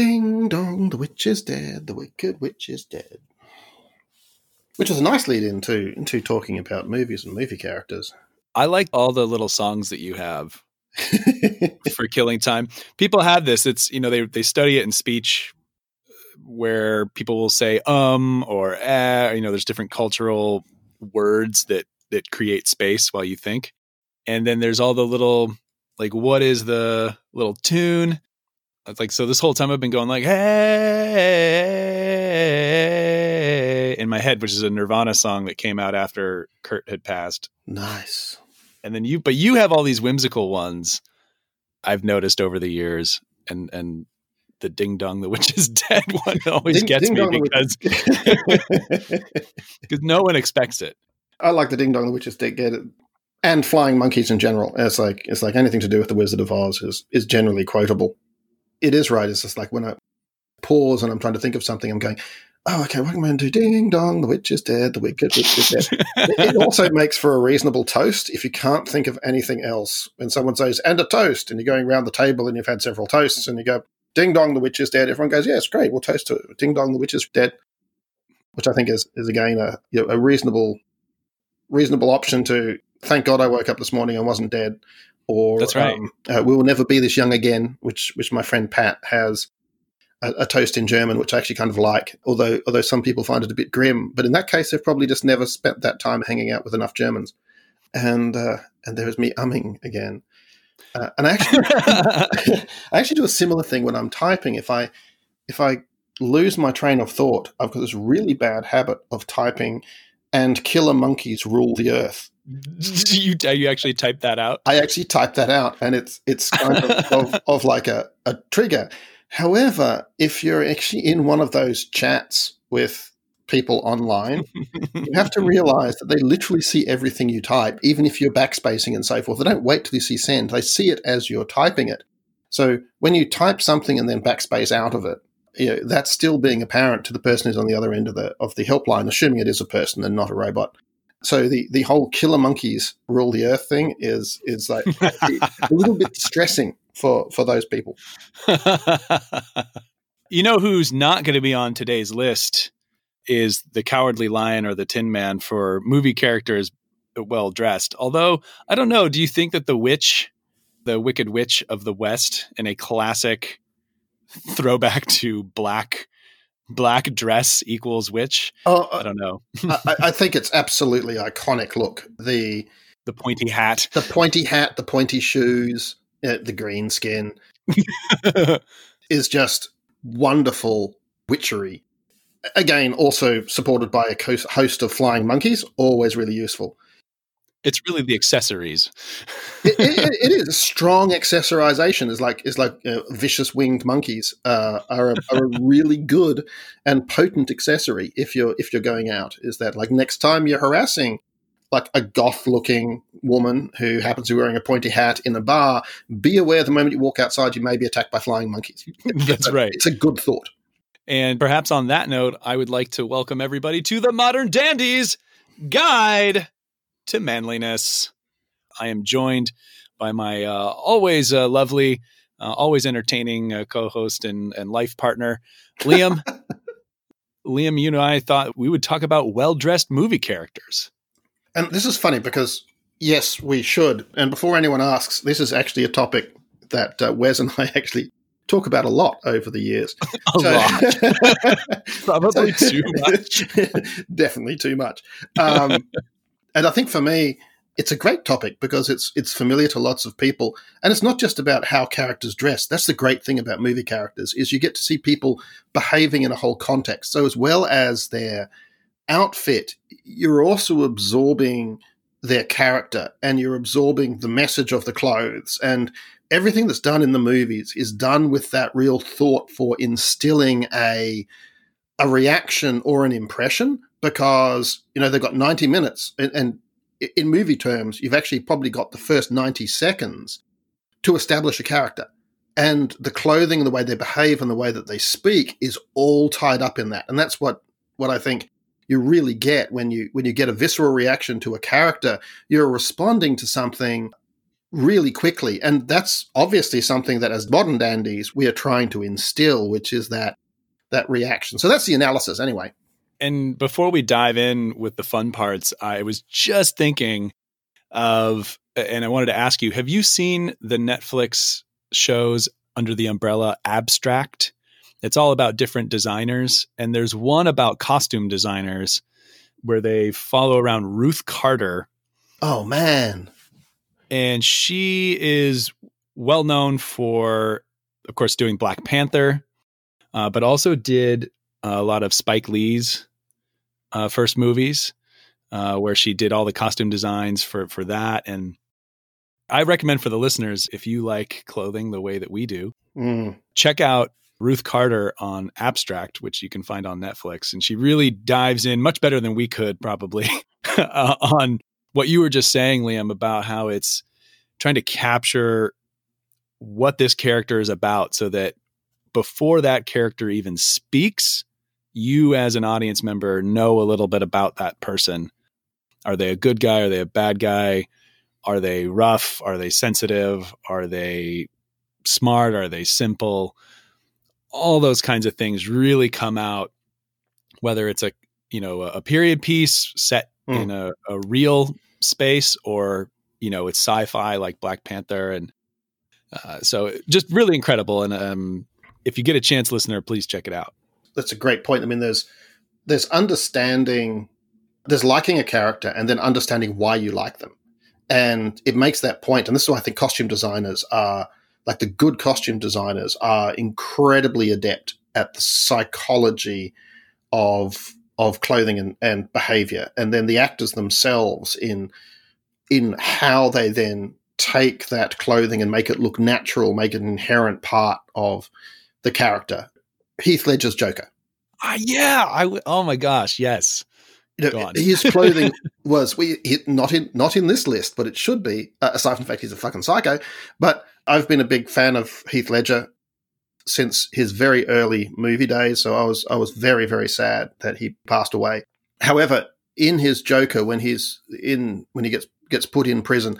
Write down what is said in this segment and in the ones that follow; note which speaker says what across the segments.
Speaker 1: Ding dong, the witch is dead, the wicked witch is dead. Which is a nice lead into into talking about movies and movie characters.
Speaker 2: I like all the little songs that you have for killing time. People have this. It's you know they they study it in speech where people will say um or eh, you know there's different cultural words that that create space while you think. And then there's all the little like what is the little tune? Like so this whole time I've been going like hey in my head, which is a Nirvana song that came out after Kurt had passed.
Speaker 1: nice.
Speaker 2: And then you but you have all these whimsical ones I've noticed over the years and and the ding dong the witch is dead one always
Speaker 1: Ding-
Speaker 2: gets
Speaker 1: Ding
Speaker 2: me because because no one expects it.
Speaker 1: I like the Ding Dong the Witch is dead, and flying monkeys in general. It's like it's like anything to do with the Wizard of Oz is is generally quotable. It is right. It's just like when I pause and I'm trying to think of something, I'm going, oh, okay, what am I going to do? Ding dong, the witch is dead, the wicked witch is dead. it also makes for a reasonable toast if you can't think of anything else. When someone says, and a toast, and you're going around the table and you've had several toasts, and you go, ding dong, the witch is dead, everyone goes, yes, great, we'll toast to it. Ding dong, the witch is dead, which I think is, is again, a, you know, a reasonable reasonable option to thank God I woke up this morning and wasn't dead. Or
Speaker 2: That's right.
Speaker 1: um, uh, we will never be this young again, which which my friend Pat has a, a toast in German, which I actually kind of like. Although although some people find it a bit grim, but in that case, they've probably just never spent that time hanging out with enough Germans. And uh, and there was me umming again. Uh, and I actually I actually do a similar thing when I'm typing. If I if I lose my train of thought, I've got this really bad habit of typing and killer monkeys rule the earth.
Speaker 2: you uh, you actually type that out?
Speaker 1: I actually type that out and it's it's kind of, of, of like a, a trigger. However, if you're actually in one of those chats with people online, you have to realize that they literally see everything you type, even if you're backspacing and so forth. They don't wait till you see send, they see it as you're typing it. So when you type something and then backspace out of it, you know, that's still being apparent to the person who's on the other end of the of the helpline, assuming it is a person and not a robot. So the, the whole killer monkeys rule the earth thing is is like a little bit distressing for for those people.
Speaker 2: you know who's not going to be on today's list is the Cowardly Lion or the Tin Man for movie characters well dressed. Although I don't know, do you think that the witch, the Wicked Witch of the West, in a classic throwback to black black dress equals witch?
Speaker 1: Oh,
Speaker 2: I don't know.
Speaker 1: I, I think it's absolutely iconic. Look, the
Speaker 2: The pointy hat.
Speaker 1: the pointy hat, the pointy shoes, uh, the green skin is just wonderful witchery. Again, also supported by a host of flying monkeys, always really useful.
Speaker 2: It's really the accessories.
Speaker 1: it, it, it is strong accessorization. Is like is like you know, vicious winged monkeys uh, are, a, are a really good and potent accessory if you're if you're going out. Is that like next time you're harassing like a goth looking woman who happens to be wearing a pointy hat in a bar, be aware the moment you walk outside you may be attacked by flying monkeys.
Speaker 2: That's right.
Speaker 1: It's a good thought.
Speaker 2: And perhaps on that note, I would like to welcome everybody to the Modern Dandy's Guide to Manliness. I am joined by my uh, always uh, lovely, uh, always entertaining uh, co host and, and life partner, Liam. Liam, you and I thought we would talk about well dressed movie characters.
Speaker 1: And this is funny because yes, we should. And before anyone asks, this is actually a topic that uh, Wes and I actually talk about a lot over the years.
Speaker 2: A lot. Probably too much.
Speaker 1: Definitely too much. Um, and I think for me, it's a great topic because it's it's familiar to lots of people, and it's not just about how characters dress. That's the great thing about movie characters is you get to see people behaving in a whole context. So as well as their outfit, you're also absorbing their character and you're absorbing the message of the clothes and everything that's done in the movies is done with that real thought for instilling a a reaction or an impression because you know they've got 90 minutes and, and in movie terms you've actually probably got the first 90 seconds to establish a character and the clothing and the way they behave and the way that they speak is all tied up in that and that's what what i think you really get when you when you get a visceral reaction to a character you're responding to something really quickly. And that's obviously something that as modern dandies we are trying to instill, which is that that reaction. So that's the analysis anyway.
Speaker 2: And before we dive in with the fun parts, I was just thinking of and I wanted to ask you, have you seen the Netflix shows under the umbrella Abstract? It's all about different designers and there's one about costume designers where they follow around Ruth Carter.
Speaker 1: Oh man
Speaker 2: and she is well known for, of course, doing Black Panther, uh, but also did a lot of Spike Lee's uh, first movies, uh, where she did all the costume designs for for that. And I recommend for the listeners, if you like clothing the way that we do, mm. check out Ruth Carter on Abstract, which you can find on Netflix. And she really dives in much better than we could probably uh, on what you were just saying, Liam, about how it's trying to capture what this character is about so that before that character even speaks, you as an audience member know a little bit about that person. Are they a good guy? Are they a bad guy? Are they rough? Are they sensitive? Are they smart? Are they simple? All those kinds of things really come out, whether it's a you know a period piece set mm. in a, a real space or you know it's sci-fi like Black Panther, and uh, so just really incredible. And um, if you get a chance, listener, please check it out.
Speaker 1: That's a great point. I mean, there's there's understanding, there's liking a character, and then understanding why you like them, and it makes that point. And this is why I think costume designers are like the good costume designers are incredibly adept at the psychology of of clothing and, and behavior, and then the actors themselves in in how they then take that clothing and make it look natural, make it an inherent part of the character. Heath Ledger's Joker.
Speaker 2: Uh, yeah, I w- oh my gosh, yes.
Speaker 1: You know, his clothing was we not in not in this list, but it should be. Uh, aside from the fact he's a fucking psycho, but I've been a big fan of Heath Ledger since his very early movie days. So I was I was very very sad that he passed away. However, in his Joker, when he's in when he gets gets put in prison,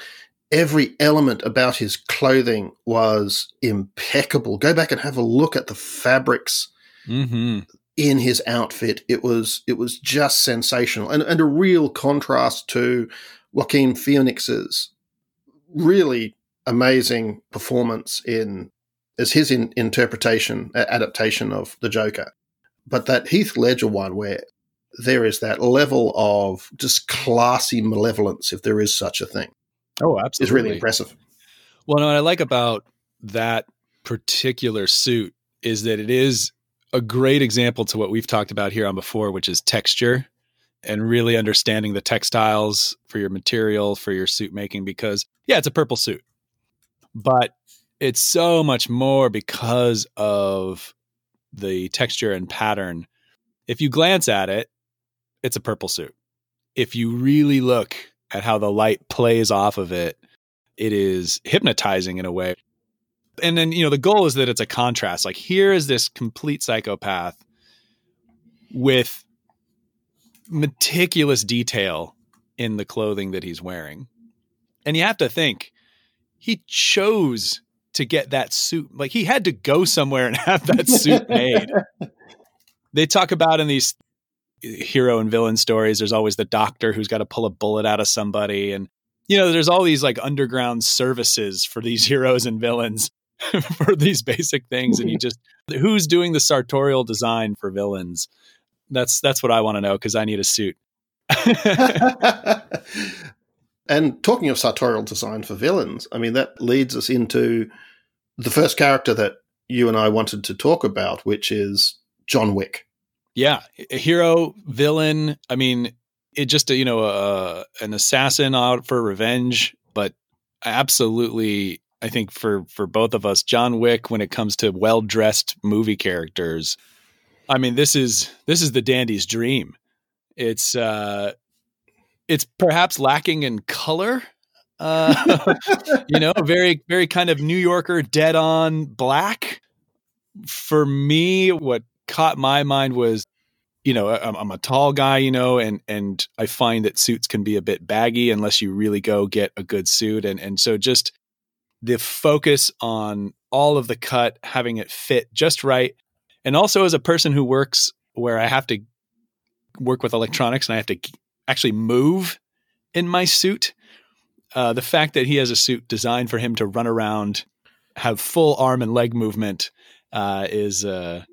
Speaker 1: every element about his clothing was impeccable. Go back and have a look at the fabrics mm-hmm. in his outfit. It was it was just sensational and, and a real contrast to Joaquin Phoenix's really amazing performance in as his in, interpretation adaptation of the Joker. But that Heath Ledger one where there is that level of just classy malevolence, if there is such a thing.
Speaker 2: Oh, absolutely.
Speaker 1: Is really impressive.
Speaker 2: Well, no, what I like about that particular suit is that it is a great example to what we've talked about here on before, which is texture and really understanding the textiles for your material, for your suit making, because yeah, it's a purple suit, but it's so much more because of the texture and pattern. If you glance at it, it's a purple suit. If you really look at how the light plays off of it, it is hypnotizing in a way. And then, you know, the goal is that it's a contrast. Like, here is this complete psychopath with meticulous detail in the clothing that he's wearing. And you have to think, he chose to get that suit. Like, he had to go somewhere and have that suit made. they talk about in these hero and villain stories. There's always the doctor who's got to pull a bullet out of somebody. And you know there's all these like underground services for these heroes and villains for these basic things. And you just who's doing the sartorial design for villains? That's that's what i want to know because i need a suit.
Speaker 1: And talking of sartorial design for villains i mean that leads us into the first character that you and i wanted to talk about which is john wick
Speaker 2: yeah, a hero, villain. I mean, it just you know uh, an assassin out for revenge, but absolutely, I think for for both of us, John Wick, when it comes to well dressed movie characters, I mean, this is this is the dandy's dream. It's uh, it's perhaps lacking in color. Uh, you know, very very kind of New Yorker, dead on black. For me, what caught my mind was you know I'm, I'm, a tall guy you know and and i find that suits can be a bit baggy unless you really go get a good suit and and so just the focus on all of the cut, having it fit just right. And also, as a person who works where I have to work with electronics and I have to actually move in my suit, uh, the fact that he has a suit designed for him to run around, have full arm and leg movement, uh, is uh,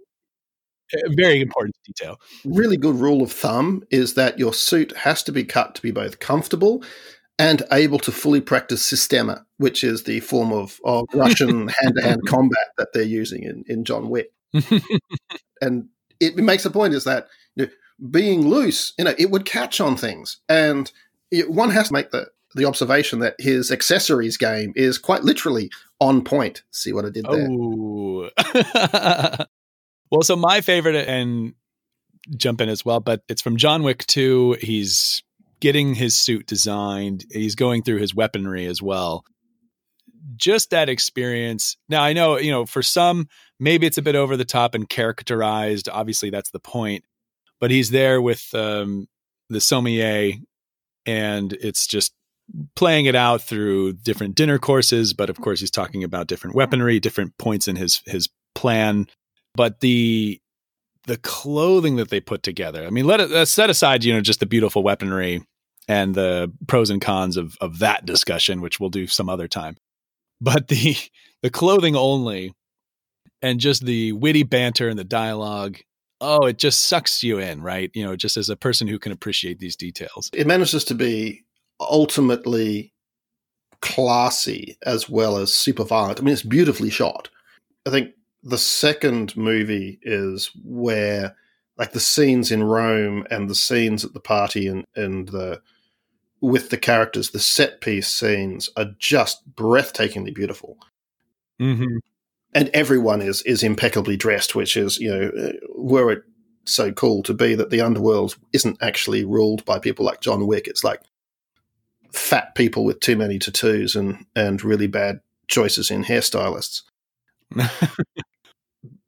Speaker 2: very important detail.
Speaker 1: Really good rule of thumb is that your suit has to be cut to be both comfortable and able to fully practice Systema, which is the form of, of Russian hand to hand combat that they're using in, in John Wick. and it makes a point is that you know, being loose, you know, it would catch on things. And it, one has to make the, the observation that his accessories game is quite literally on point. See what I did there?
Speaker 2: Oh. well, so my favorite, and jump in as well, but it's from John Wick 2. He's getting his suit designed, he's going through his weaponry as well. Just that experience. Now, I know, you know, for some, maybe it's a bit over the top and characterized. Obviously, that's the point. But he's there with um, the sommelier, and it's just playing it out through different dinner courses. But of course, he's talking about different weaponry, different points in his his plan. But the the clothing that they put together. I mean, let it let's set aside, you know, just the beautiful weaponry and the pros and cons of of that discussion, which we'll do some other time. But the the clothing only and just the witty banter and the dialogue, oh, it just sucks you in, right? You know, just as a person who can appreciate these details.
Speaker 1: It manages to be ultimately classy as well as super violent. I mean, it's beautifully shot. I think the second movie is where like the scenes in Rome and the scenes at the party and and the with the characters, the set piece scenes are just breathtakingly beautiful.
Speaker 2: Mm-hmm.
Speaker 1: And everyone is is impeccably dressed, which is you know uh, were it so cool to be that the underworld isn't actually ruled by people like John Wick. It's like fat people with too many tattoos and and really bad choices in hairstylists.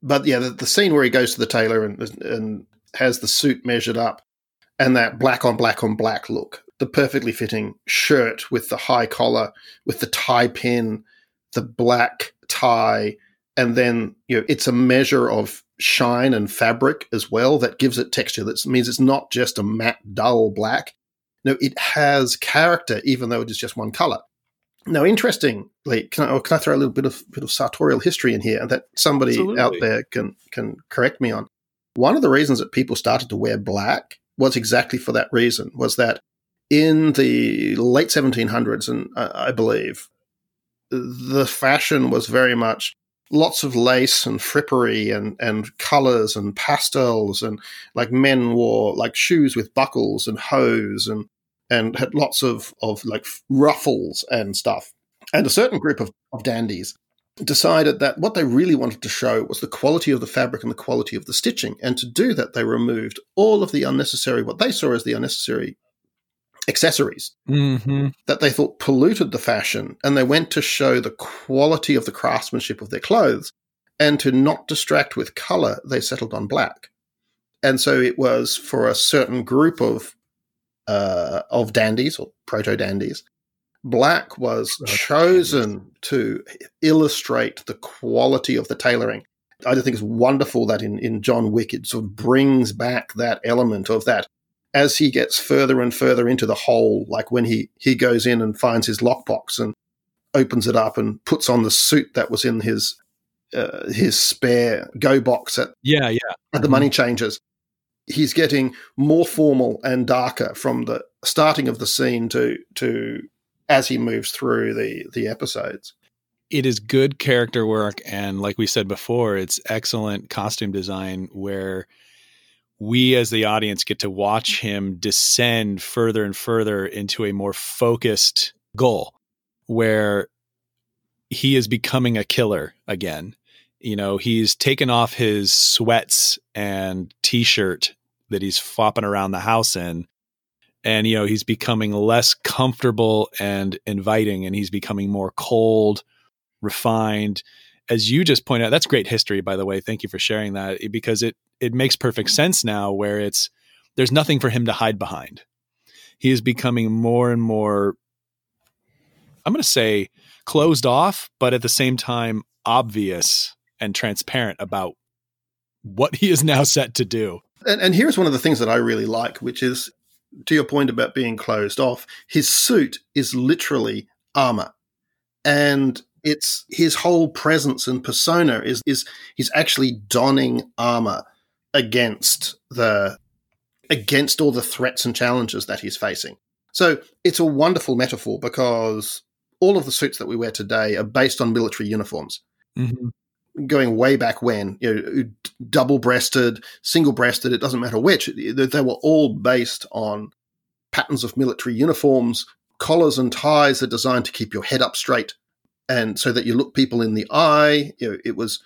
Speaker 1: but yeah, the, the, scene where he goes to the tailor and and has the suit measured up, and that black on black on black look, the perfectly fitting shirt with the high collar, with the tie pin, the black tie, and then you know it's a measure of shine and fabric as well that gives it texture. That means it's not just a matte dull black. No, it has character, even though it is just one color. Now, interestingly, can I, can I throw a little bit of bit of sartorial history in here that somebody Absolutely. out there can can correct me on? One of the reasons that people started to wear black was exactly for that reason. Was that in the late 1700s, and uh, I believe the fashion was very much lots of lace and frippery and and colors and pastels and like men wore like shoes with buckles and hose and and had lots of, of like ruffles and stuff. And a certain group of, of dandies decided that what they really wanted to show was the quality of the fabric and the quality of the stitching. And to do that, they removed all of the unnecessary, what they saw as the unnecessary accessories
Speaker 2: mm-hmm.
Speaker 1: that they thought polluted the fashion. And they went to show the quality of the craftsmanship of their clothes. And to not distract with color, they settled on black. And so it was for a certain group of uh, of dandies or proto dandies. Black was chosen to illustrate the quality of the tailoring. I just think it's wonderful that in, in John Wick it sort of brings back that element of that as he gets further and further into the hole, like when he, he goes in and finds his lockbox and opens it up and puts on the suit that was in his uh, his spare go box at
Speaker 2: yeah yeah
Speaker 1: at the mm-hmm. money changers he's getting more formal and darker from the starting of the scene to to as he moves through the the episodes.
Speaker 2: It is good character work and like we said before, it's excellent costume design where we as the audience get to watch him descend further and further into a more focused goal where he is becoming a killer again. You know, he's taken off his sweats and t-shirt that he's flopping around the house in and you know he's becoming less comfortable and inviting and he's becoming more cold refined. As you just point out that's great history by the way. Thank you for sharing that eh, because it it makes perfect mm-hmm. sense now where it's there's nothing for him to hide behind. He is becoming more and more i'm going to say closed off, but at the same time obvious and transparent about what he is now set to do.
Speaker 1: And, and here's one of the things that I really like, which is to your point about being closed off, his suit is literally armor. And it's his whole presence and persona is is he's actually donning armor against the against all the threats and challenges that he's facing. So it's a wonderful metaphor because all of the suits that we wear today are based on military uniforms. Mm-hmm going way back when, you know, double breasted, single breasted, it doesn't matter which, they were all based on patterns of military uniforms. Collars and ties are designed to keep your head up straight and so that you look people in the eye. You know, it was,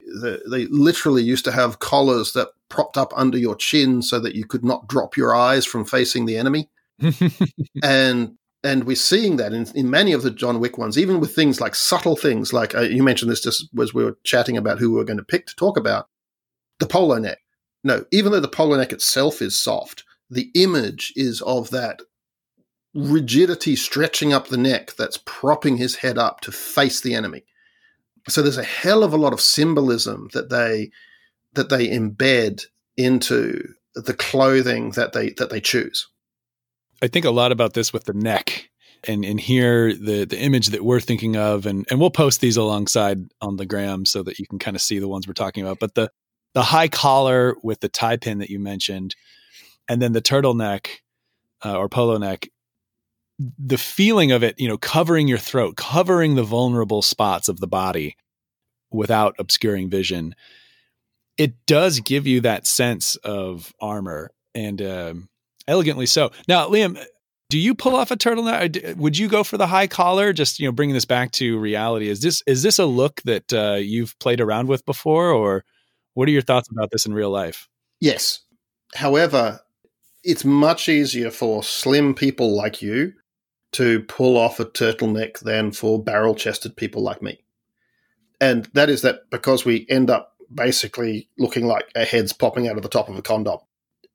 Speaker 1: the, they literally used to have collars that propped up under your chin so that you could not drop your eyes from facing the enemy. and and we're seeing that in, in many of the John Wick ones, even with things like subtle things, like uh, you mentioned this just as we were chatting about who we were going to pick to talk about the polo neck. No, even though the polo neck itself is soft, the image is of that rigidity stretching up the neck that's propping his head up to face the enemy. So there's a hell of a lot of symbolism that they that they embed into the clothing that they that they choose.
Speaker 2: I think a lot about this with the neck and and here the the image that we're thinking of. And and we'll post these alongside on the gram so that you can kind of see the ones we're talking about. But the the high collar with the tie pin that you mentioned and then the turtleneck uh, or polo neck the feeling of it you know covering your throat covering the vulnerable spots of the body without obscuring vision it does give you that sense of armor. And um, elegantly so. Now, Liam, do you pull off a turtleneck? Would you go for the high collar? Just you know, bringing this back to reality. Is this is this a look that uh, you've played around with before, or what are your thoughts about this in real life?
Speaker 1: Yes. However, it's much easier for slim people like you to pull off a turtleneck than for barrel chested people like me. And that is that because we end up basically looking like our heads popping out of the top of a condom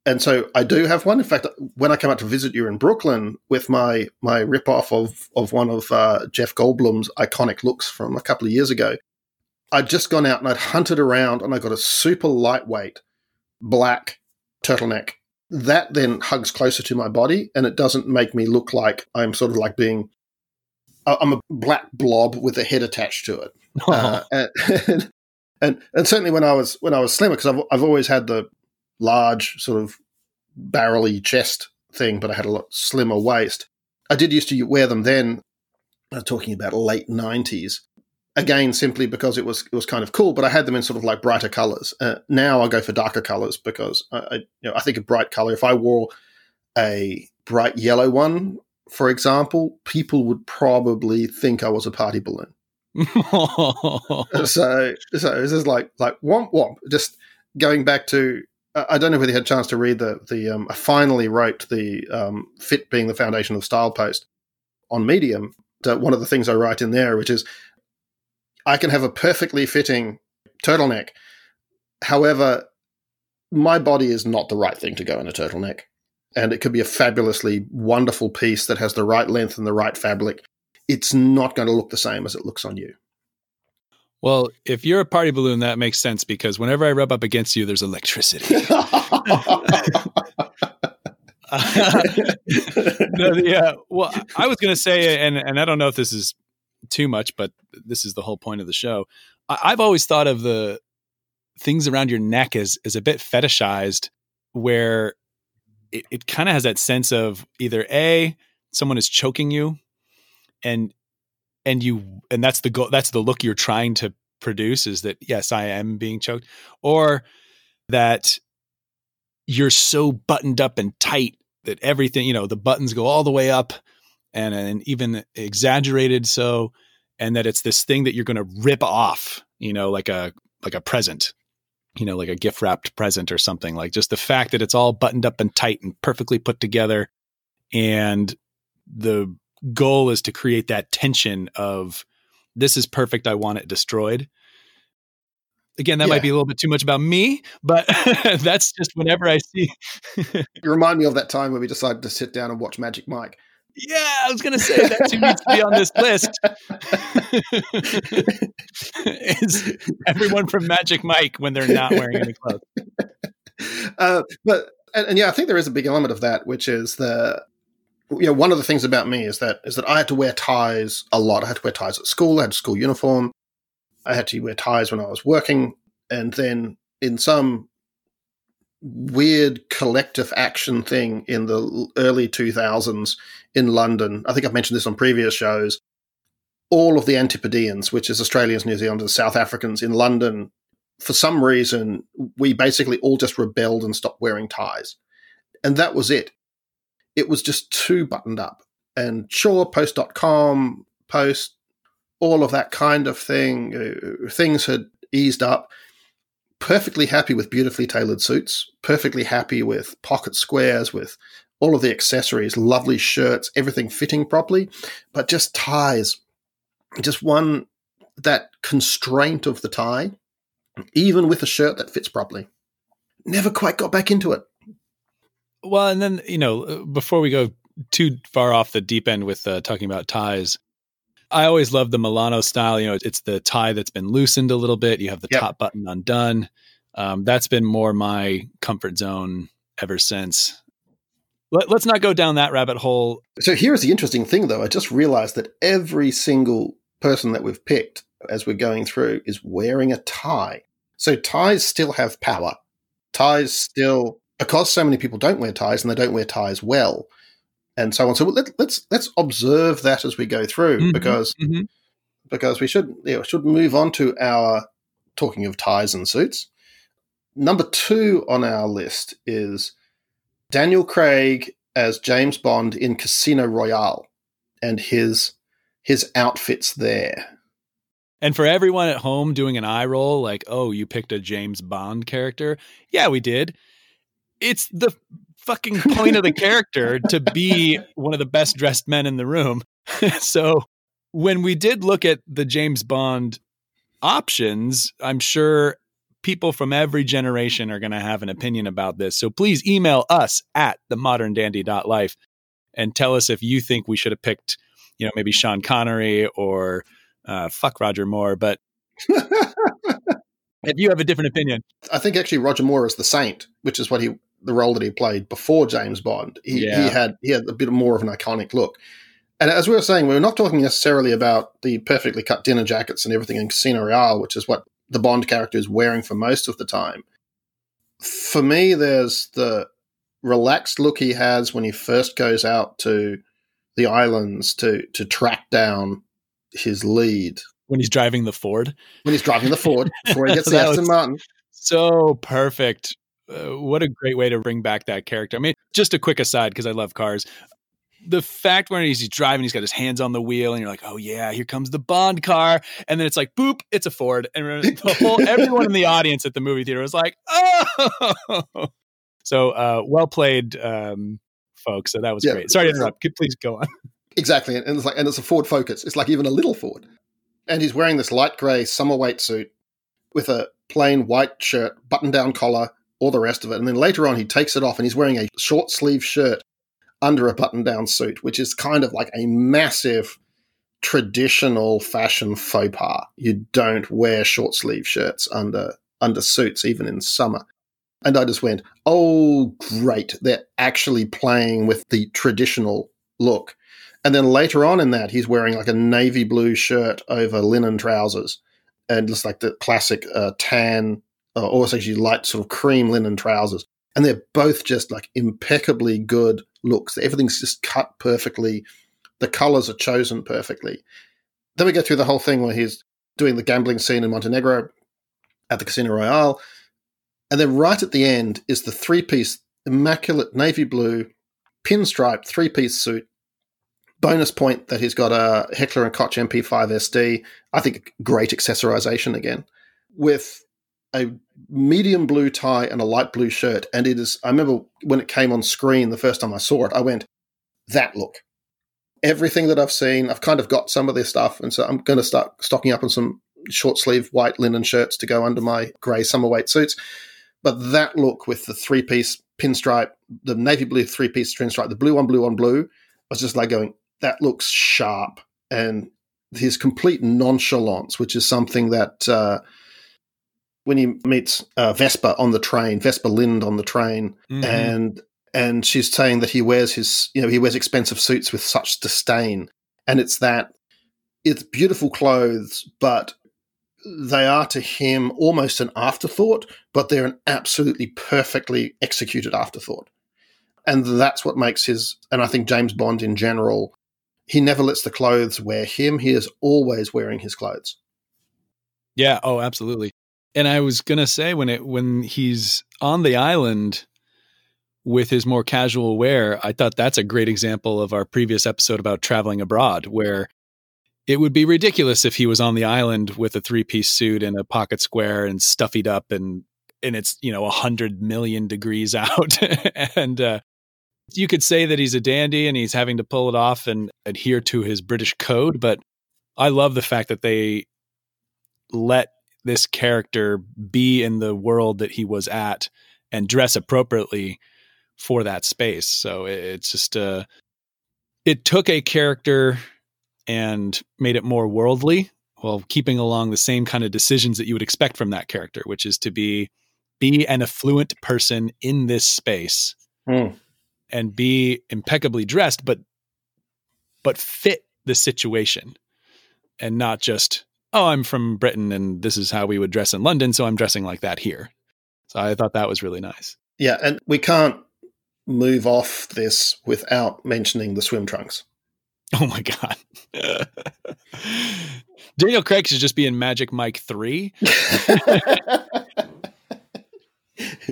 Speaker 1: and so I do have one. In fact, when I come out to visit you in Brooklyn with my my ripoff of of one of uh, Jeff Goldblum's iconic looks from a couple of years ago, I'd just gone out and I'd hunted around and I got a super lightweight black turtleneck that then hugs closer to my body and it doesn't make me look like I'm sort of like being I'm a black blob with a head attached to it. Uh, and, and, and certainly when I was when I was slimmer because I've I've always had the large sort of barrely chest thing, but I had a lot slimmer waist. I did used to wear them then, uh, talking about late 90s. Again, simply because it was it was kind of cool, but I had them in sort of like brighter colors. Uh, now I go for darker colors because I, I, you know I think a bright color. If I wore a bright yellow one, for example, people would probably think I was a party balloon. so so this is like like womp womp. Just going back to I don't know whether you had a chance to read the the. Um, I finally wrote the um, fit being the foundation of style post on Medium. one of the things I write in there, which is I can have a perfectly fitting turtleneck. However, my body is not the right thing to go in a turtleneck, and it could be a fabulously wonderful piece that has the right length and the right fabric. It's not going to look the same as it looks on you.
Speaker 2: Well, if you're a party balloon, that makes sense because whenever I rub up against you, there's electricity. no, yeah. Well, I was going to say, and and I don't know if this is too much, but this is the whole point of the show. I, I've always thought of the things around your neck as as a bit fetishized, where it, it kind of has that sense of either a someone is choking you, and and you and that's the goal that's the look you're trying to produce is that yes i am being choked or that you're so buttoned up and tight that everything you know the buttons go all the way up and, and even exaggerated so and that it's this thing that you're going to rip off you know like a like a present you know like a gift wrapped present or something. Like just the fact that it's all buttoned up and tight and perfectly put together and the goal is to create that tension of this is perfect. I want it destroyed. Again, that yeah. might be a little bit too much about me, but that's just whenever I see.
Speaker 1: you remind me of that time when we decided to sit down and watch Magic Mike.
Speaker 2: Yeah, I was going to say that too needs to be on this list. Is everyone from Magic Mike when they're not wearing any clothes?
Speaker 1: Uh, but and, and, yeah, I think there is a big element of that, which is the you know one of the things about me is that is that I had to wear ties a lot. I had to wear ties at school. I had a school uniform. I had to wear ties when I was working, and then in some weird collective action thing in the early 2000s in London. I think I've mentioned this on previous shows. All of the Antipodeans, which is Australians, New Zealanders, South Africans in London, for some reason, we basically all just rebelled and stopped wearing ties. And that was it. It was just too buttoned up. And sure, post.com, post, all of that kind of thing, uh, things had eased up perfectly happy with beautifully tailored suits, perfectly happy with pocket squares, with all of the accessories, lovely shirts, everything fitting properly, but just ties. Just one, that constraint of the tie, even with a shirt that fits properly. Never quite got back into it.
Speaker 2: Well, and then, you know, before we go too far off the deep end with uh, talking about ties, I always love the Milano style. You know, it's the tie that's been loosened a little bit. You have the yep. top button undone. Um, that's been more my comfort zone ever since. Let, us not go down that rabbit hole.
Speaker 1: So here's the interesting thing, though. I just realized that every single person that we've picked as we're going through is wearing a tie. So ties still have power. Ties still, because so many people don't wear ties and they don't wear ties well, and so on. So let, us let's, let's observe that as we go through mm-hmm, because mm-hmm. because we should you know, should move on to our talking of ties and suits. Number two on our list is Daniel Craig as James Bond in Casino Royale and his his outfits there.
Speaker 2: And for everyone at home doing an eye roll, like, oh, you picked a James Bond character. Yeah, we did. It's the fucking point of the character to be one of the best dressed men in the room. so when we did look at the James Bond options, I'm sure people from every generation are going to have an opinion about this. So please email us at themoderndandy.life and tell us if you think we should have picked, you know, maybe Sean Connery or uh, fuck Roger Moore. But if you have a different opinion,
Speaker 1: I think actually Roger Moore is the saint, which is what he the role that he played before James Bond. He, yeah. he had he had a bit more of an iconic look. And as we were saying, we are not talking necessarily about the perfectly cut dinner jackets and everything in Casino Royale, which is what the Bond character is wearing for most of the time. For me, there's the relaxed look he has when he first goes out to the islands to to track down his lead.
Speaker 2: When he's driving the Ford.
Speaker 1: When he's driving the Ford before he gets the Aston Martin.
Speaker 2: So perfect uh, what a great way to bring back that character. I mean, just a quick aside because I love cars. The fact when he's driving, he's got his hands on the wheel, and you're like, "Oh yeah, here comes the Bond car," and then it's like, "Boop!" It's a Ford, and the whole everyone in the audience at the movie theater was like, "Oh!" So uh, well played, um, folks. So that was yeah. great. Sorry to interrupt. Please go on.
Speaker 1: Exactly, and it's like, and it's a Ford Focus. It's like even a little Ford, and he's wearing this light grey summer weight suit with a plain white shirt, button down collar, all the rest of it. And then later on, he takes it off and he's wearing a short sleeve shirt under a button down suit, which is kind of like a massive traditional fashion faux pas. You don't wear short sleeve shirts under under suits, even in summer. And I just went, oh, great. They're actually playing with the traditional look. And then later on in that, he's wearing like a navy blue shirt over linen trousers and just like the classic uh, tan uh, or actually light sort of cream linen trousers. And they're both just like impeccably good looks. Everything's just cut perfectly. The colors are chosen perfectly. Then we go through the whole thing where he's doing the gambling scene in Montenegro at the Casino Royale. And then right at the end is the three piece, immaculate navy blue, pinstripe three piece suit. Bonus point that he's got a Heckler and Koch MP5 SD. I think great accessorization again. With a medium blue tie and a light blue shirt. And it is, I remember when it came on screen the first time I saw it, I went, that look. Everything that I've seen, I've kind of got some of this stuff. And so I'm going to start stocking up on some short sleeve white linen shirts to go under my grey summer weight suits. But that look with the three piece pinstripe, the navy blue three piece pinstripe, the blue on blue on blue, I was just like going, that looks sharp. And his complete nonchalance, which is something that uh, when he meets uh, Vesper on the train, Vesper Lynd on the train, mm-hmm. and and she's saying that he wears his, you know, he wears expensive suits with such disdain, and it's that it's beautiful clothes, but they are to him almost an afterthought, but they're an absolutely perfectly executed afterthought. And that's what makes his, and I think James Bond in general, he never lets the clothes wear him. He is always wearing his clothes.
Speaker 2: Yeah. Oh, absolutely. And I was gonna say when it when he's on the island with his more casual wear, I thought that's a great example of our previous episode about traveling abroad, where it would be ridiculous if he was on the island with a three piece suit and a pocket square and stuffied up and and it's you know a hundred million degrees out. And uh, you could say that he's a dandy and he's having to pull it off and adhere to his British code, but I love the fact that they let this character be in the world that he was at and dress appropriately for that space. So it's just a it took a character and made it more worldly while keeping along the same kind of decisions that you would expect from that character, which is to be be an affluent person in this space mm. and be impeccably dressed, but but fit the situation and not just oh i'm from britain and this is how we would dress in london so i'm dressing like that here so i thought that was really nice
Speaker 1: yeah and we can't move off this without mentioning the swim trunks
Speaker 2: Oh my god. Daniel Craig should just be in Magic Mike 3.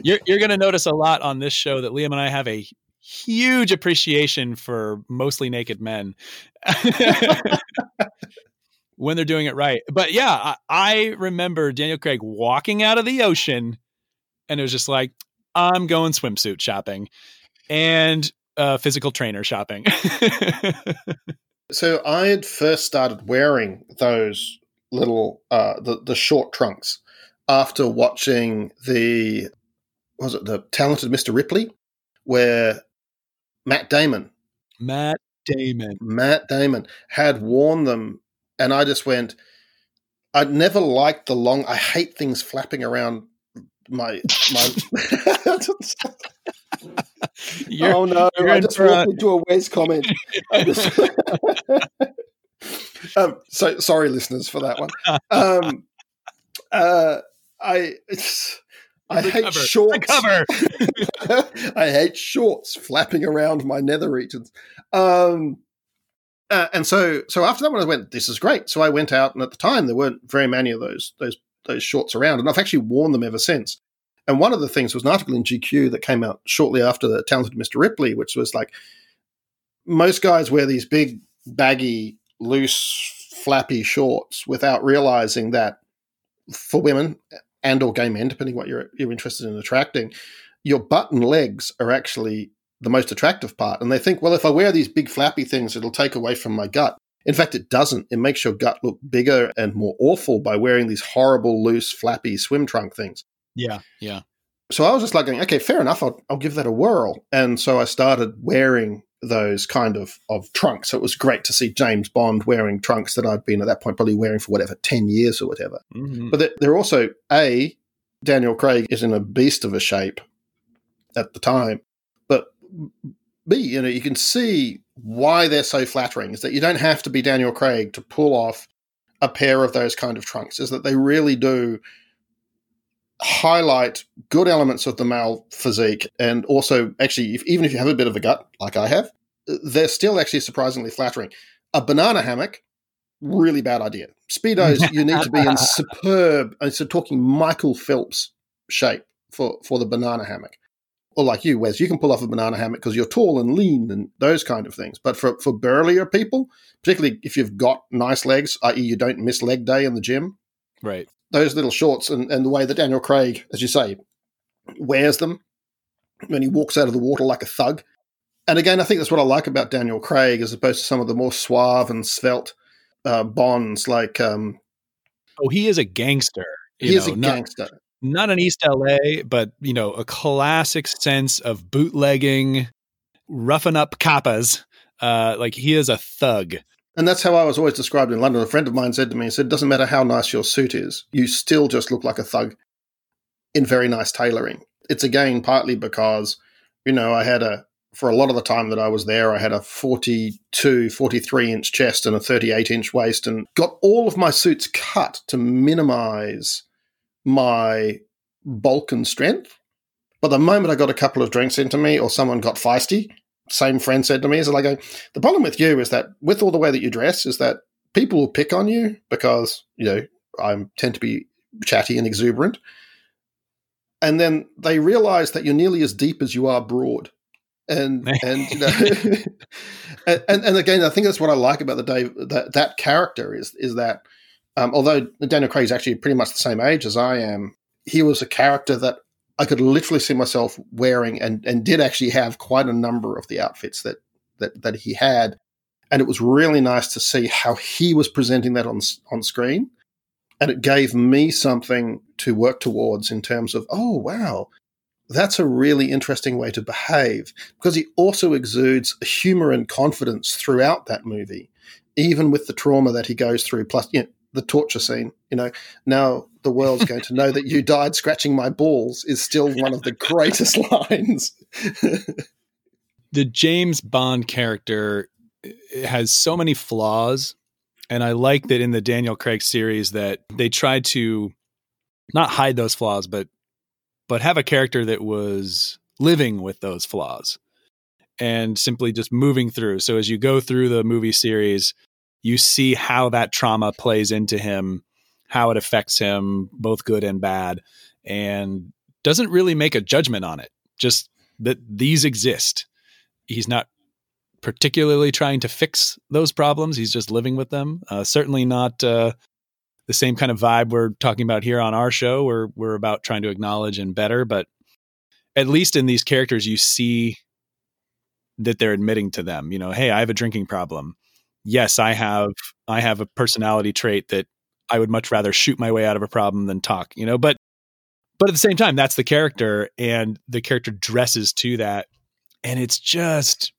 Speaker 2: you're you're going to notice a lot on this show that Liam and I have a huge appreciation for mostly naked men. When they're doing it right. But yeah, I, I remember Daniel Craig walking out of the ocean and it was just like, I'm going swimsuit shopping. And uh, physical trainer shopping.
Speaker 1: so I had first started wearing those little uh, the the short trunks after watching the was it the talented Mr. Ripley, where Matt Damon,
Speaker 2: Matt Damon,
Speaker 1: Matt Damon had worn them, and I just went. I'd never liked the long. I hate things flapping around my my. oh no! I just walked into a Wes comment. um, so sorry, listeners, for that one. Um, uh, I I the hate cover. shorts. I hate shorts flapping around my nether regions. Um, uh, and so so after that one, I went, "This is great." So I went out, and at the time there weren't very many of those those those shorts around, and I've actually worn them ever since. And one of the things was an article in GQ that came out shortly after the talented Mr. Ripley, which was like most guys wear these big, baggy, loose, flappy shorts without realizing that for women and or gay men, depending what you're you're interested in attracting, your button legs are actually the most attractive part. And they think, well, if I wear these big flappy things, it'll take away from my gut. In fact, it doesn't. It makes your gut look bigger and more awful by wearing these horrible, loose, flappy swim trunk things.
Speaker 2: Yeah, yeah.
Speaker 1: So I was just like, going, okay, fair enough. I'll, I'll give that a whirl. And so I started wearing those kind of of trunks. So it was great to see James Bond wearing trunks that I'd been at that point probably wearing for whatever ten years or whatever. Mm-hmm. But they're, they're also a Daniel Craig is in a beast of a shape at the time, but b you know you can see why they're so flattering is that you don't have to be Daniel Craig to pull off a pair of those kind of trunks. Is that they really do highlight good elements of the male physique and also actually if, even if you have a bit of a gut like i have they're still actually surprisingly flattering a banana hammock really bad idea speedos you need to be in superb uh, so talking michael phelps shape for for the banana hammock or like you wes you can pull off a banana hammock because you're tall and lean and those kind of things but for for burlier people particularly if you've got nice legs i.e you don't miss leg day in the gym
Speaker 2: right
Speaker 1: those little shorts and, and the way that Daniel Craig, as you say, wears them when he walks out of the water like a thug. And again, I think that's what I like about Daniel Craig as opposed to some of the more suave and svelte uh, Bonds like. Um,
Speaker 2: oh, he is a gangster.
Speaker 1: He know, is a not, gangster.
Speaker 2: Not in East LA, but, you know, a classic sense of bootlegging, roughing up kappas Uh, like he is a thug.
Speaker 1: And that's how I was always described in London. A friend of mine said to me, he said, it doesn't matter how nice your suit is, you still just look like a thug in very nice tailoring. It's again partly because, you know, I had a, for a lot of the time that I was there, I had a 42, 43 inch chest and a 38 inch waist and got all of my suits cut to minimize my bulk and strength. But the moment I got a couple of drinks into me or someone got feisty, same friend said to me, is like, uh, the problem with you is that with all the way that you dress, is that people will pick on you because, you know, I tend to be chatty and exuberant. And then they realize that you're nearly as deep as you are broad. And and you know, and, and again, I think that's what I like about the Dave that that character is is that um, although Daniel Craig is actually pretty much the same age as I am, he was a character that I could literally see myself wearing and, and did actually have quite a number of the outfits that, that, that he had. And it was really nice to see how he was presenting that on, on screen. And it gave me something to work towards in terms of, oh, wow, that's a really interesting way to behave because he also exudes humor and confidence throughout that movie, even with the trauma that he goes through. Plus, you know, the torture scene. You know, now the world's going to know that you died scratching my balls is still one of the greatest lines.
Speaker 2: the James Bond character has so many flaws, and I like that in the Daniel Craig series that they tried to not hide those flaws, but but have a character that was living with those flaws and simply just moving through. So as you go through the movie series, you see how that trauma plays into him, how it affects him, both good and bad, and doesn't really make a judgment on it. Just that these exist. He's not particularly trying to fix those problems. He's just living with them. Uh, certainly not uh, the same kind of vibe we're talking about here on our show, where we're about trying to acknowledge and better. But at least in these characters, you see that they're admitting to them. You know, hey, I have a drinking problem yes, I have I have a personality trait that I would much rather shoot my way out of a problem than talk, you know, but but at the same time that's the character and the character dresses to that and it's just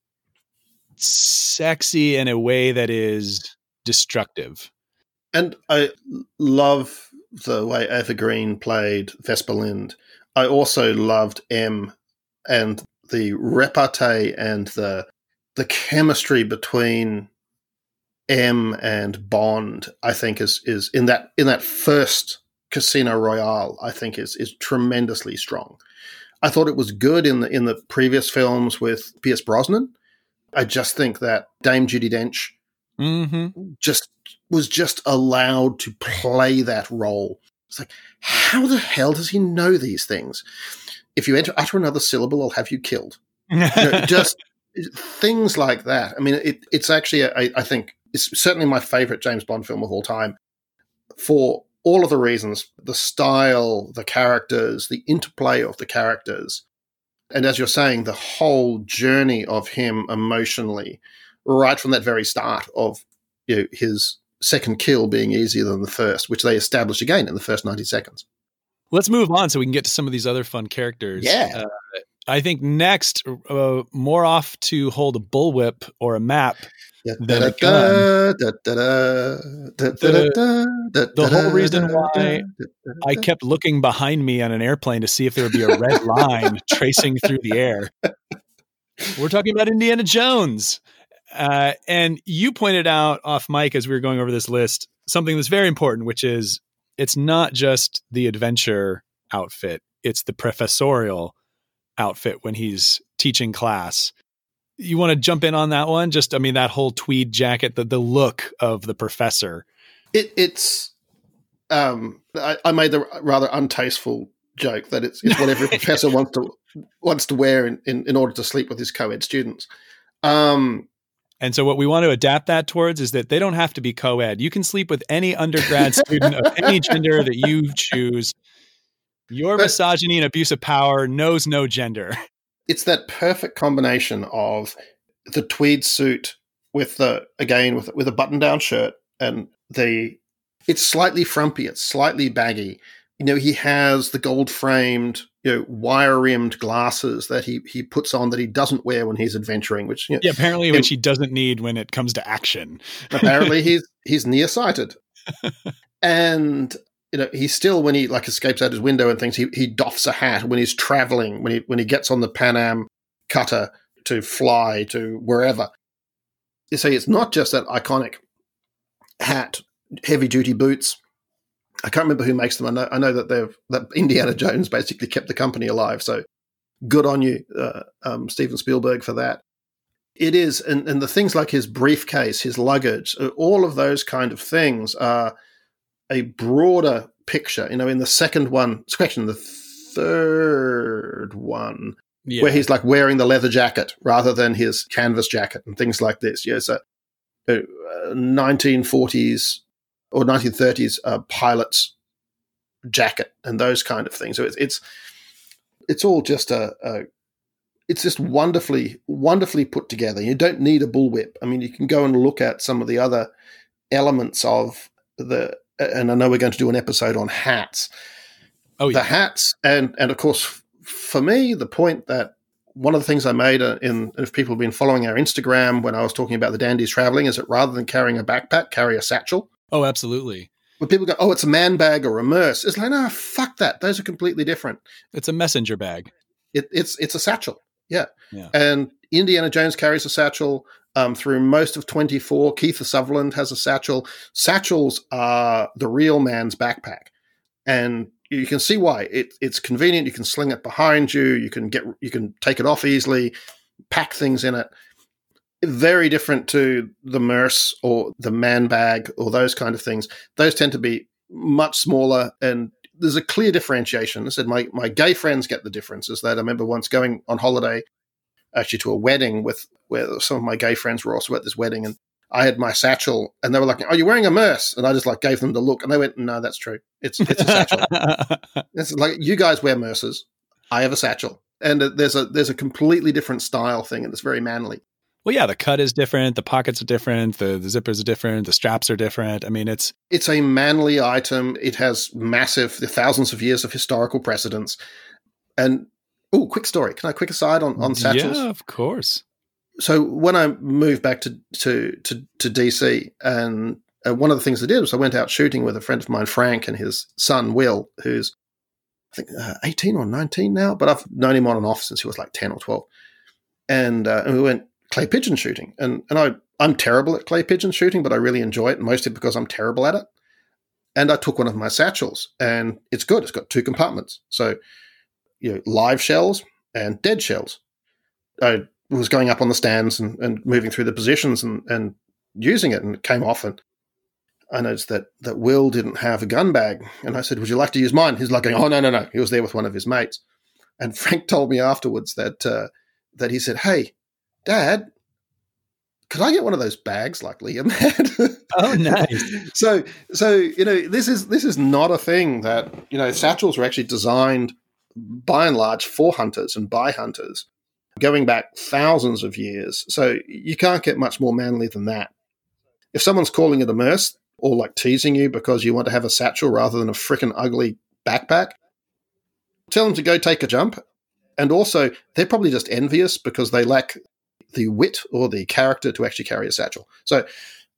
Speaker 2: sexy in a way that is destructive.
Speaker 1: And I love the way Eva Green played Vesper Lynd. I also loved M and the repartee and the the chemistry between M and Bond, I think is is in that in that first Casino Royale, I think is is tremendously strong. I thought it was good in the in the previous films with Pierce Brosnan. I just think that Dame Judi Dench mm-hmm. just was just allowed to play that role. It's like, how the hell does he know these things? If you enter, utter another syllable, I'll have you killed. you know, just things like that. I mean, it, it's actually, I, I think, is certainly my favorite James Bond film of all time for all of the reasons the style, the characters, the interplay of the characters. And as you're saying, the whole journey of him emotionally, right from that very start of you know, his second kill being easier than the first, which they establish again in the first 90 seconds.
Speaker 2: Let's move on so we can get to some of these other fun characters.
Speaker 1: Yeah. Uh,
Speaker 2: I think next, uh, more off to hold a bullwhip or a map than a gun. The whole reason why I kept looking behind me on an airplane to see if there would be a red line tracing through the air. We're talking about Indiana Jones. Uh, and you pointed out off mic as we were going over this list something that's very important, which is it's not just the adventure outfit, it's the professorial outfit when he's teaching class. You want to jump in on that one? Just, I mean, that whole tweed jacket, the the look of the professor.
Speaker 1: It, it's, um, I, I, made the rather untasteful joke that it's, it's what every professor wants to wants to wear in, in, in order to sleep with his co-ed students. Um,
Speaker 2: and so, what we want to adapt that towards is that they don't have to be co ed. You can sleep with any undergrad student of any gender that you choose. Your misogyny and abuse of power knows no gender.
Speaker 1: It's that perfect combination of the tweed suit with the again with with a button down shirt and the it's slightly frumpy, it's slightly baggy, you know, he has the gold framed, you know, wire rimmed glasses that he he puts on that he doesn't wear when he's adventuring. Which you know,
Speaker 2: yeah, apparently, which he doesn't need when it comes to action.
Speaker 1: apparently, he's he's nearsighted, and you know, he still when he like escapes out his window and things, he he doffs a hat when he's traveling when he when he gets on the Pan Am cutter to fly to wherever. You see, it's not just that iconic hat, heavy duty boots I can't remember who makes them. I know, I know that they've that Indiana Jones basically kept the company alive. So good on you, uh, um, Steven Spielberg, for that. It is, and, and the things like his briefcase, his luggage, uh, all of those kind of things are a broader picture. You know, in the second one, section, the third one, yeah. where he's like wearing the leather jacket rather than his canvas jacket and things like this. Yeah, so uh, 1940s or 1930s uh, pilot's jacket and those kind of things. So it's it's it's all just a, a, it's just wonderfully wonderfully put together. You don't need a bullwhip. I mean, you can go and look at some of the other elements of the. And I know we're going to do an episode on hats. Oh, yeah. the hats, and and of course, for me, the point that one of the things I made uh, in, if people have been following our Instagram when I was talking about the dandies traveling, is that rather than carrying a backpack, carry a satchel.
Speaker 2: Oh, absolutely.
Speaker 1: When people go, oh, it's a man bag or a murse, it's like, no, fuck that. Those are completely different.
Speaker 2: It's a messenger bag.
Speaker 1: It, it's it's a satchel. Yeah. yeah. And Indiana Jones carries a satchel um, through most of 24. Kiefer Sutherland has a satchel. Satchels are the real man's backpack. And you can see why. It, it's convenient. You can sling it behind you. You can get you can take it off easily, pack things in it very different to the murse or the man bag or those kind of things. Those tend to be much smaller and there's a clear differentiation. I said my, my gay friends get the difference is that I remember once going on holiday actually to a wedding with where some of my gay friends were also at this wedding and I had my satchel and they were like, Are you wearing a murse? And I just like gave them the look and they went, No, that's true. It's it's a satchel. it's like you guys wear murses. I have a satchel. And uh, there's a there's a completely different style thing and it's very manly.
Speaker 2: Well, yeah, the cut is different, the pockets are different, the, the zippers are different, the straps are different. I mean, it's
Speaker 1: it's a manly item. It has massive, the thousands of years of historical precedence. And oh, quick story. Can I quick aside on on satchels?
Speaker 2: Yeah, of course.
Speaker 1: So when I moved back to to to, to DC, and uh, one of the things I did was I went out shooting with a friend of mine, Frank, and his son Will, who's I think uh, 18 or 19 now, but I've known him on and off since he was like 10 or 12. And, uh, and we went clay pigeon shooting. And and I I'm terrible at clay pigeon shooting, but I really enjoy it, mostly because I'm terrible at it. And I took one of my satchels, and it's good. It's got two compartments, so you know, live shells and dead shells. I was going up on the stands and, and moving through the positions and, and using it, and it came off. And I noticed that that Will didn't have a gun bag, and I said, "Would you like to use mine?" He's like, going, "Oh no, no, no." He was there with one of his mates, and Frank told me afterwards that uh, that he said, "Hey, Dad, could I get one of those bags like Liam had?
Speaker 2: oh, nice.
Speaker 1: so, so you know, this is this is not a thing that you know. Satchels were actually designed by and large for hunters and by hunters, going back thousands of years. So you can't get much more manly than that. If someone's calling it a murse or like teasing you because you want to have a satchel rather than a freaking ugly backpack, tell them to go take a jump. And also, they're probably just envious because they lack the wit or the character to actually carry a satchel. So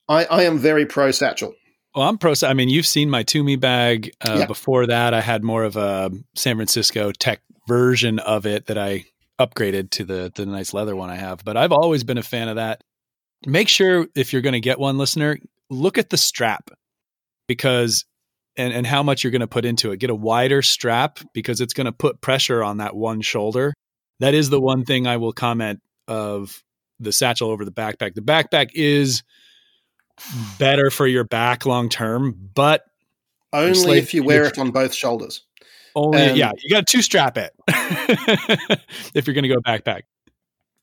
Speaker 1: I, I am very pro satchel.
Speaker 2: Well, I'm pro. I mean, you've seen my Tumi bag. Uh, yeah. Before that, I had more of a San Francisco tech version of it that I upgraded to the the nice leather one I have. But I've always been a fan of that. Make sure if you're going to get one, listener, look at the strap because and and how much you're going to put into it. Get a wider strap because it's going to put pressure on that one shoulder. That is the one thing I will comment of the satchel over the backpack. The backpack is better for your back long term, but
Speaker 1: only if you wear it on both shoulders.
Speaker 2: Only, um, yeah, you got to two strap it if you're going to go backpack.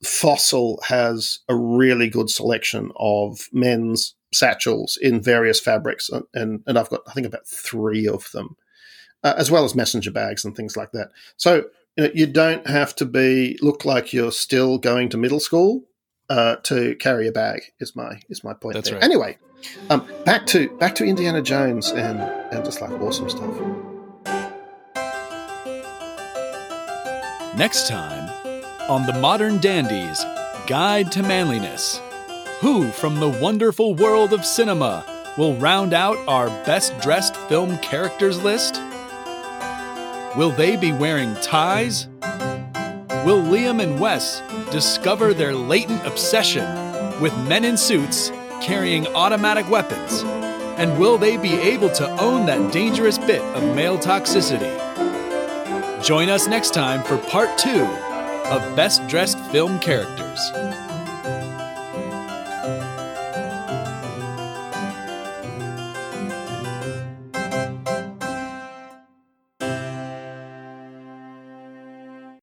Speaker 1: Fossil has a really good selection of men's satchels in various fabrics, and and I've got I think about three of them, uh, as well as messenger bags and things like that. So you, know, you don't have to be look like you're still going to middle school uh, to carry a bag. Is my is my point. That's there. Right. Anyway, um, back to back to Indiana Jones and and just like awesome stuff.
Speaker 2: Next time on the Modern Dandy's Guide to Manliness. Who from the wonderful world of cinema will round out our best dressed film characters list? Will they be wearing ties? Will Liam and Wes discover their latent obsession with men in suits carrying automatic weapons? And will they be able to own that dangerous bit of male toxicity? Join us next time for part two of Best Dressed Film Characters.